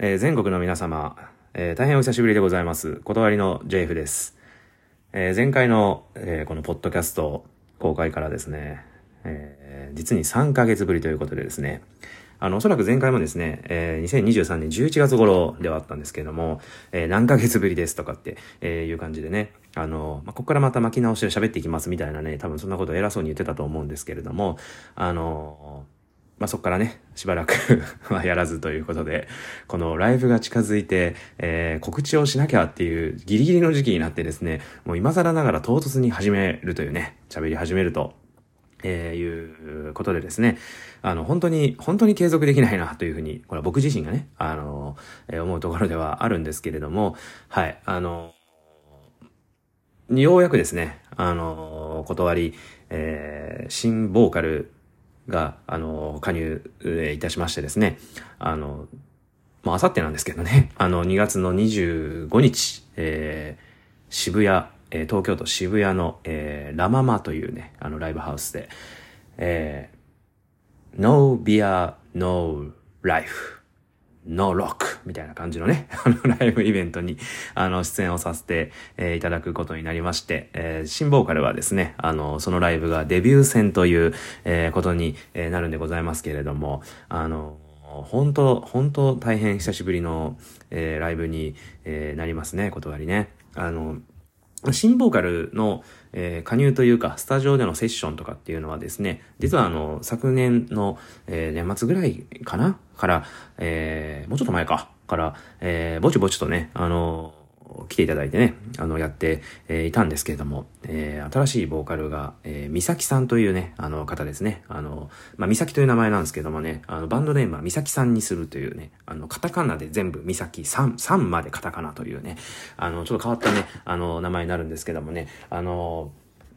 えー全国の皆様、えー大変お久しぶりでございます。断りの JF です。えー前回の、えこのポッドキャスト公開からですね、え実に3ヶ月ぶりということでですね、あの、おそらく前回もですね、え2023年11月頃ではあったんですけれども、え何ヶ月ぶりですとかって、えいう感じでね、あの、まあ、ここからまた巻き直しで喋っていきますみたいなね、多分そんなこと偉そうに言ってたと思うんですけれども、あの、まあ、そこからね、しばらく はやらずということで、このライブが近づいて、えー告知をしなきゃっていうギリギリの時期になってですね、もう今更ながら唐突に始めるというね、喋り始めると、えーいうことでですね、あの、本当に、本当に継続できないなというふうに、これは僕自身がね、あの、えー思うところではあるんですけれども、はい、あの、ようやくですね、あの、断り、えー新ボーカルが、あの、加入いたしましてですね、あの、まあ、あさってなんですけどね、あの、2月の25日、えー渋谷、えー東京都渋谷の、えーラママというね、あの、ライブハウスで、えー No Beer, No Life, No Rock みたいな感じのね、あの、ライブイベントに、あの、出演をさせて、えーいただくことになりまして、えー新ボーカルはですね、あの、そのライブがデビュー戦という、えーことに、なるんでございますけれども、あの、本当、本当大変久しぶりの、えライブに、えなりますね、断りね。あの、新ボーカルの、えー加入というか、スタジオでのセッションとかっていうのはですね、実はあの、昨年の、えー年末ぐらいかなから、えーもうちょっと前か、から、えーぼちぼちとね、あの、来ていただいてね、あの、やって、えーいたんですけれども、えー新しいボーカルが、えー、みさきさんというね、あの方ですね。あの、まあ、みさきという名前なんですけどもね、あの、バンドネームはみさきさんにするというね、あの、カタカナで全部みさき、3、3までカタカナというね、あの、ちょっと変わったね、あの、名前になるんですけどもね、あの、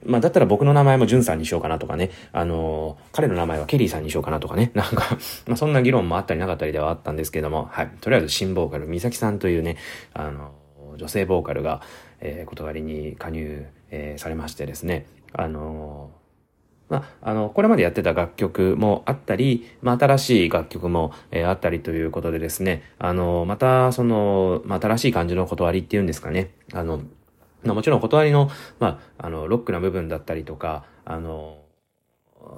まあ、だったら僕の名前もジュンさんにしようかなとかね、あの彼の名前はケリーさんにしようかなとかね、なんか、ま、そんな議論もあったりなかったりではあったんですけども、はい。とりあえず新ボーカル、みさきさんというね、あの女性ボーカルが、えー、断りに加入、えーされましてですね、あのまあ、あの、これまでやってた楽曲もあったり、まあ、新しい楽曲も、えーあったりということでですね、あの、また、その、まあ、新しい感じの断りっていうんですかね、あの、ま、もちろん断りの、まあ、あの、ロックな部分だったりとか、あの、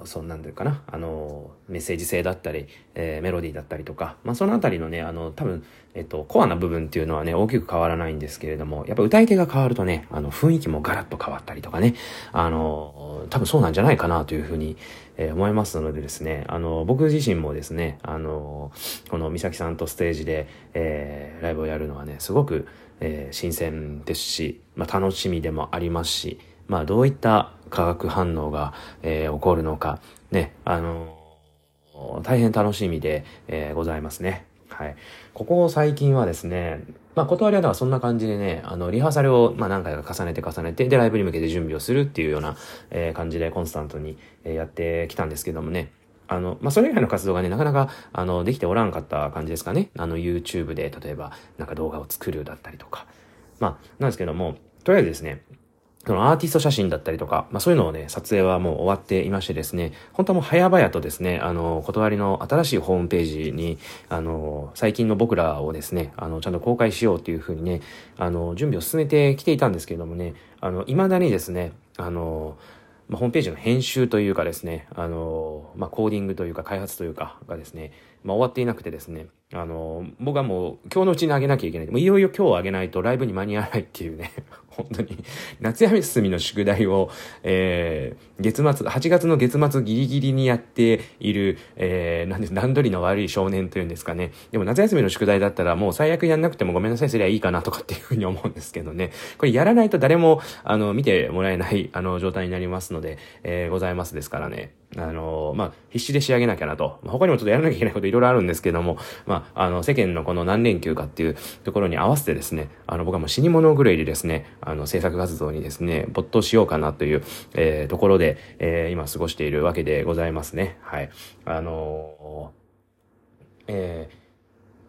そんなんていうかな、あの、メッセージ性だったり、えーメロディーだったりとか、まあ、そのあたりのね、あの、多分、えっと、コアな部分っていうのはね、大きく変わらないんですけれども、やっぱ歌い手が変わるとね、あの、雰囲気もガラッと変わったりとかね、あの、多分そうなんじゃないかなというふうに、えー思いますのでですね、あの、僕自身もですね、あの、この美咲さんとステージで、えーライブをやるのはね、すごく、えー新鮮ですし、まあ、楽しみでもありますし、まあ、どういった化学反応が、えー起こるのか、ね、あの大変楽しみで、えーございますね。はい。ここ最近はですね、まあ、断りはそんな感じでね、あの、リハーサルを、ま、何回か重ねて重ねて、で、ライブに向けて準備をするっていうような、えー感じでコンスタントに、えーやってきたんですけどもね、あの、まあ、それ以外の活動がね、なかなか、あの、できておらんかった感じですかね。あの、YouTube で、例えば、なんか動画を作るだったりとか。まあ、なんですけども、とりあえずですね、そのアーティスト写真だったりとか、まあそういうのをね、撮影はもう終わっていましてですね、本当はもう早々とですね、あの、断りの新しいホームページに、あの、最近の僕らをですね、あの、ちゃんと公開しようっていうふうにね、あの、準備を進めてきていたんですけれどもね、あの、未だにですね、あの、まあ、ホームページの編集というかですね、あの、まあ、コーディングというか開発というかがですね、まあ、終わっていなくてですね、あの、僕はもう今日のうちに上げなきゃいけない。もういよいよ今日上げないとライブに間に合わないっていうね、本当に、夏休みの宿題を、えー、月末、8月の月末ギリギリにやっている、えー、なんです、段取りの悪い少年というんですかね。でも夏休みの宿題だったらもう最悪やんなくてもごめんなさいすりゃいいかなとかっていうふうに思うんですけどね。これやらないと誰も、あの、見てもらえない、あの、状態になりますので、えー、ございますですからね。あの、まあ、必死で仕上げなきゃなと。他にもちょっとやらなきゃいけないこといろいろあるんですけども、まあ、あの、世間のこの何連休かっていうところに合わせてですね、あの、僕はもう死に物狂いでですね、あの、制作活動にですね、没頭しようかなという、えー、ところで、えー、今過ごしているわけでございますね。はい。あのえー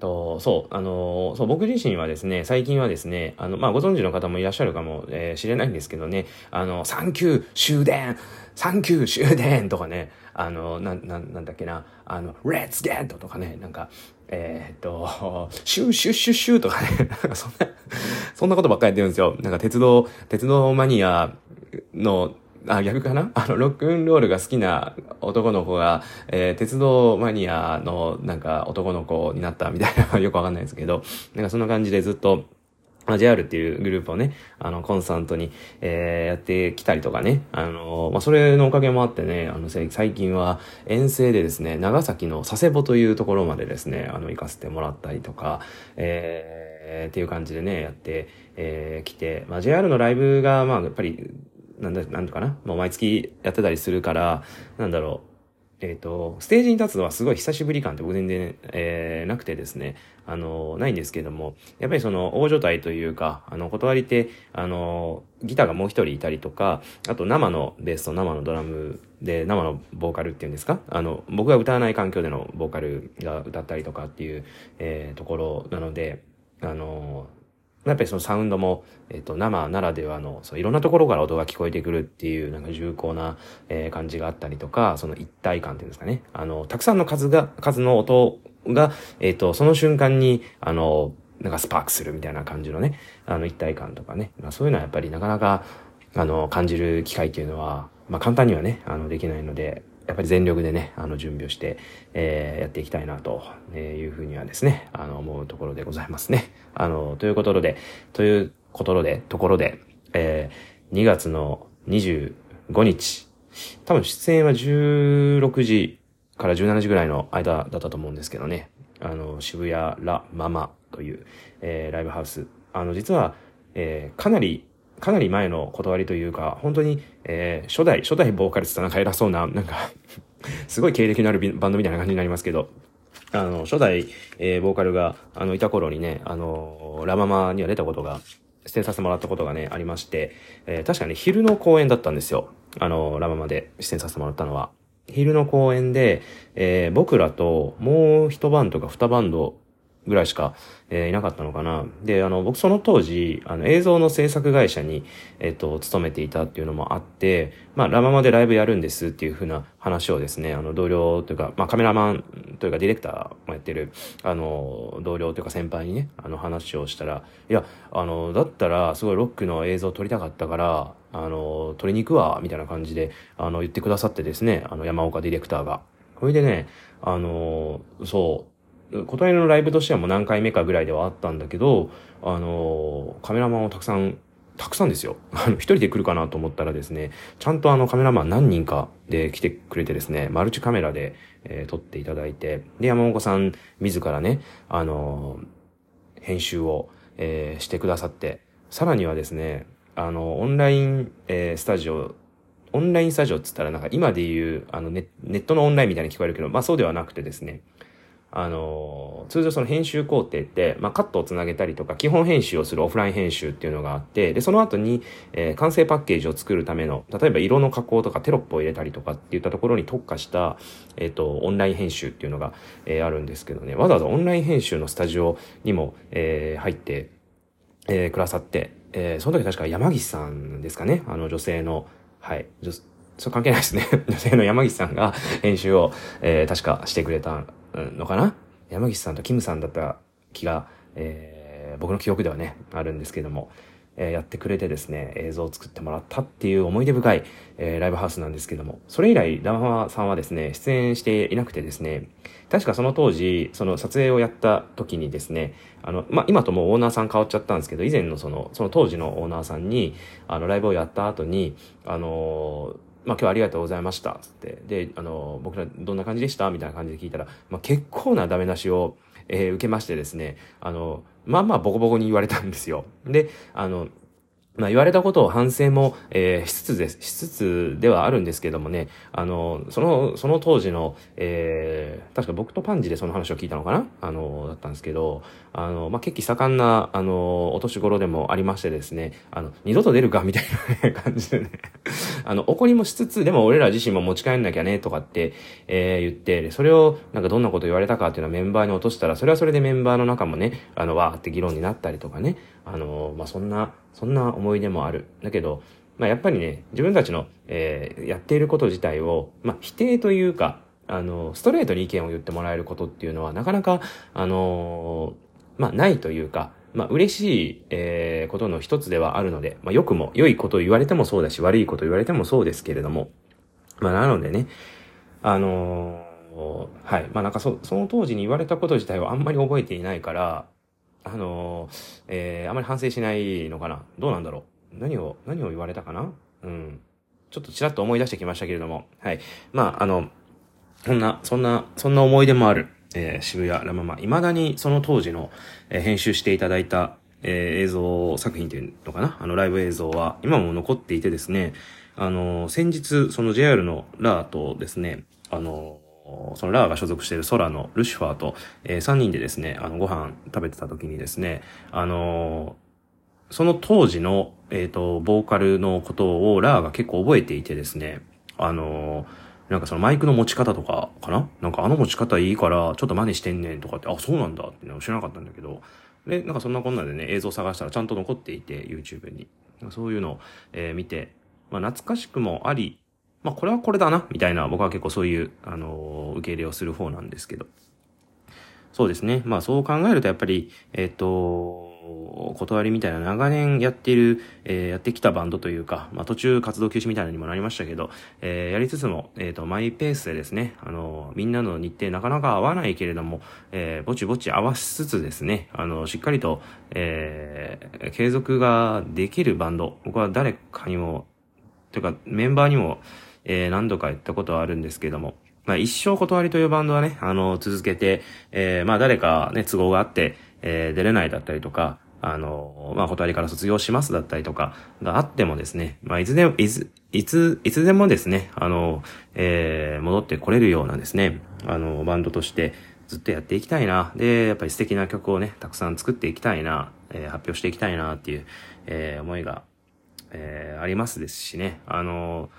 と、そう、あのそう、僕自身はですね、最近はですね、あの、まあ、ご存知の方もいらっしゃるかも、えーれないんですけどね、あの、サンキュー終電サンキュー終電とかね、あの、な、な、なんだっけな、あの、Let's get とかね、なんか、えー、っと、シューシュッシュッシューとかね、そんな、そんなことばっかりやってるんですよ。なんか鉄道、鉄道マニアの、あ、逆かな？あの、ロックンロールが好きな男の子が、えー、鉄道マニアの、なんか、男の子になったみたいな、よくわかんないですけど、なんかそんな感じでずっと、ま、JR っていうグループをね、あの、コンスタントに、えー、やってきたりとかね、あの、まあ、それのおかげもあってね、あの、最近は遠征でですね、長崎の佐世保というところまでですね、あの、行かせてもらったりとか、えー、っていう感じでね、やって、えー、来て、まあ、JR のライブが、まあ、やっぱり、なんだ、なんとかな、もう毎月やってたりするから、なんだろう、えっ、ー、と、ステージに立つのはすごい久しぶり感って僕全然、えー、なくてですね、あの、ないんですけども、やっぱりその、大所帯というか、あの、断り手、あの、ギターがもう一人いたりとか、あと生のベースと生のドラムで、生のボーカルっていうんですか？あの、僕が歌わない環境でのボーカルが歌ったりとかっていう、えー、ところなので、あの、やっぱりそのサウンドも、えっ、と、生ならではの、そういろんなところから音が聞こえてくるっていう、なんか重厚な、えー、感じがあったりとか、その一体感っていうんですかね。あの、たくさんの数が、数の音が、えっ、と、その瞬間に、あの、なんかスパークするみたいな感じのね、あの一体感とかね。まあ、そういうのはやっぱりなかなか、あの、感じる機会っていうのは、まあ簡単にはね、あの、できないので、やっぱり全力でね、あの、準備をして、えー、やっていきたいな、というふうにはですね、あの、思うところでございますね。あの、ということで、ということで、ところで、えー、2月の25日、多分出演は16時から17時ぐらいの間だったと思うんですけどね、あの、渋谷ラ・ママという、えー、ライブハウス。あの、実は、えー、かなりかなり前の断りというか、本当に、えー、初代、初代ボーカリストなんか偉そうな、なんか すごい経歴のあるバンドみたいな感じになりますけど、あの、初代、えー、ボーカルが、あの、いた頃にね、あの、ラママには出たことが、出演させてもらったことがね、ありまして、えー、確かに昼の公演だったんですよ。あの、ラママで出演させてもらったのは。昼の公演で、えー、僕らともう一バンドか二バンドぐらいしか、えー、いなかったのかな。で、あの、僕その当時、あの、映像の制作会社に、えっ、ー、と、勤めていたっていうのもあって、まあ、ラママでライブやるんですっていうふうな話をですね、あの、同僚というか、まあ、カメラマンというか、ディレクターもやってる、あの、同僚というか先輩にね、あの、話をしたら、いや、あの、だったら、すごいロックの映像撮りたかったから、あの、撮りに行くわ、みたいな感じで、あの、言ってくださってですね、あの、山岡ディレクターが。それでね、あの、そう、答えのライブとしてはもう何回目かぐらいではあったんだけど、あの、カメラマンをたくさん、たくさんですよ。あの、一人で来るかなと思ったらですね、ちゃんとあのカメラマン何人かで来てくれてですね、マルチカメラで、えー、撮っていただいて、で、山本さん自らね、あの、編集を、えー、してくださって、さらにはですね、あの、オンライン、えー、スタジオオンラインスタジオっつったらなんか今で言うあのネネットのオンラインみたいに聞こえるけど、まあそうではなくてですね、あの、通常その編集工程って、まあ、カットをつなげたりとか、基本編集をするオフライン編集っていうのがあって、で、その後に、えー、完成パッケージを作るための、例えば色の加工とかテロップを入れたりとかっていったところに特化した、えっ、ー、と、オンライン編集っていうのが、えー、あるんですけどね、わざわざオンライン編集のスタジオにも、えー、入って、えー、くださって、えー、その時確か山岸さんですかね、あの女性の、はい、そう関係ないですね。女性の山岸さんが編集を、えー、確かしてくれたのかな？山岸さんとキムさんだった気が、えー、僕の記憶ではね、あるんですけども、えー、やってくれてですね、映像を作ってもらったっていう思い出深い、えー、ライブハウスなんですけども、それ以来、ダマさんはですね、出演していなくてですね、確かその当時、その撮影をやった時にですね、あの、まあ、今ともオーナーさん変わっちゃったんですけど、以前のその、その当時のオーナーさんに、あの、ライブをやった後に、あのまあ、今日ありがとうございました。つって。で、あの、僕らどんな感じでした？みたいな感じで聞いたら、まあ、結構なダメ出しを、えー、受けましてですね、あの、まあまあボコボコに言われたんですよ。で、あの、まあ言われたことを反省も、えー、しつつです、しつつではあるんですけどもね、あの、その、その当時の、えー、確か僕とパンジでその話を聞いたのかな？あの、だったんですけど、あの、まあ結構盛んな、あの、お年頃でもありましてですね、あの、二度と出るかみたいな、感じでね、あの、怒りもしつつ、でも俺ら自身も持ち帰んなきゃね、とかって、えー、言って、それを、なんかどんなこと言われたかっていうのはメンバーに落としたら、それはそれでメンバーの中もね、あの、わーって議論になったりとかね、あの、まあそんな、そんな思い出もある。だけど、まあ、やっぱりね、自分たちの、えー、やっていること自体を、まあ、否定というか、あの、ストレートに意見を言ってもらえることっていうのは、なかなか、あのー、まあ、ないというか、まあ、嬉しい、えー、ことの一つではあるので、まあ、良くも、良いことを言われてもそうだし、悪いこと言われてもそうですけれども、まあ、なのでね、あのー、はい。まあ、なんかそ、その当時に言われたこと自体はあんまり覚えていないから、あのー、えー、あまり反省しないのかな？どうなんだろう？何を、何を言われたかな？うん。ちょっとちらっと思い出してきましたけれども、はい。まあ、あの、そんな、そんな、そんな思い出もある、えー、渋谷ラママ。未だにその当時の、えー、編集していただいた、えー、映像作品っていうのかな？あのライブ映像は今も残っていてですね、あの、先日、その JR のラーとですね、あの、そのラーが所属している空のルシファーと、えー、3人でですね、あの、ご飯食べてた時にですね、あのその当時の、えっ、ー、と、ボーカルのことをラーが結構覚えていてですね、あのなんかそのマイクの持ち方とかかな？なんかあの持ち方いいからちょっと真似してんねんとかって、あ、そうなんだって知らなかったんだけど、で、なんかそんなこんなでね、映像探したらちゃんと残っていて、YouTube に。そういうのを、えー、見て、まあ懐かしくもあり、まあこれはこれだな、みたいな僕は結構そういう、あのー、受け入れをする方なんですけど。そうですね。まあそう考えるとやっぱり、えっ、ー、と、断りみたいな長年やっている、えー、やってきたバンドというか、まあ途中活動休止みたいなにもなりましたけど、えー、やりつつも、えっ、ー、と、マイペースでですね、あの、みんなの日程なかなか合わないけれども、えー、ぼちぼち合わしつつですね、あの、しっかりと、え、継続ができるバンド、僕は誰かにも、というかメンバーにも、えー、何度か言ったことはあるんですけども、まあ一生断りというバンドはね、あの、続けて、えー、まあ誰かね、都合があって、えー、出れないだったりとか、あの、まあ、断りから卒業しますだったりとかがあってもですね、まあ、いつでも、いつ、いつ、いつでもですね、あの、えー、戻ってこれるようなですね、あの、バンドとしてずっとやっていきたいな。で、やっぱり素敵な曲をね、たくさん作っていきたいな、えー、発表していきたいなっていう、えー、思いが、えー、ありますですしね、あの、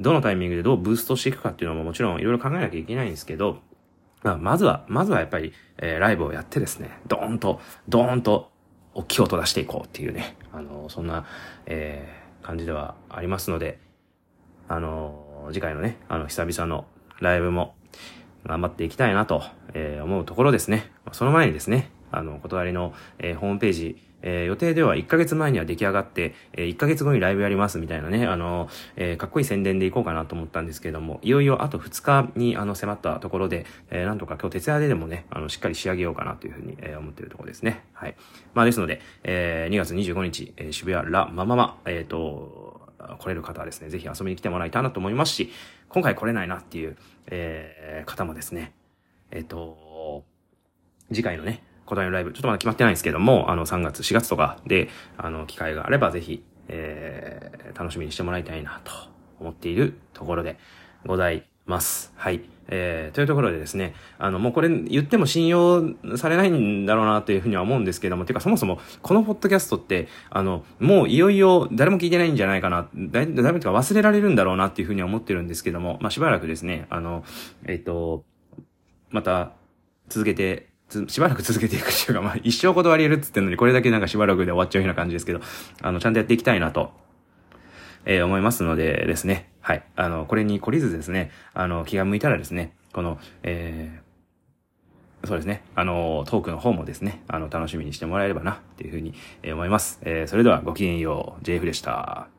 どのタイミングでどうブーストしていくかっていうのももちろんいろいろ考えなきゃいけないんですけど、まあ、まずは、まずはやっぱり、えー、ライブをやってですね、ドーンと、ドーンと、大きい音出していこうっていうね、あの、そんな、えー、感じではありますので、あの、次回のね、あの、久々のライブも頑張っていきたいなと、えー、思うところですね。その前にですね、あの、断りの、えー、ホームページ、えー、予定では1ヶ月前には出来上がって、えー、1ヶ月後にライブやりますみたいなね、あの、えー、かっこいい宣伝でいこうかなと思ったんですけども、いよいよあと2日にあの迫ったところで、えー、なんとか今日徹夜ででもね、あの、しっかり仕上げようかなというふうに、えー、思ってるところですね。はい。まあですので、えー、2月25日、えー、渋谷ラ・マママ、えっ、ー、と、来れる方はですね、ぜひ遊びに来てもらいたいなと思いますし、今回来れないなっていう、えー、方もですね、えっ、ー、と、次回のね、答えのライブ、ちょっとまだ決まってないんですけども、あの、3月、4月とかで、あの、機会があればぜひ、えー、楽しみにしてもらいたいなと思っているところでございます。はい。えー、というところでですね、あの、もうこれ言っても信用されないんだろうなというふうには思うんですけども、てかそもそもこのポッドキャストって、あの、もういよいよ誰も聞いてないんじゃないかな、誰もとか忘れられるんだろうなっていうふうには思ってるんですけども、まあ、しばらくですね、あの、えっ、ー、と、また続けてしばらく続けていくっていうか、まあ、一生断り得るっつってんのに、これだけなんかしばらくで終わっちゃうような感じですけど、あの、ちゃんとやっていきたいなと、えー、思いますのでですね。はい。あの、これに懲りずですね、あの、気が向いたらですね、この、えー、そうですね。あの、トークの方もですね、あの、楽しみにしてもらえればな、っていうふうに、えー、思います。えー、それではごきげんよう、JF でした。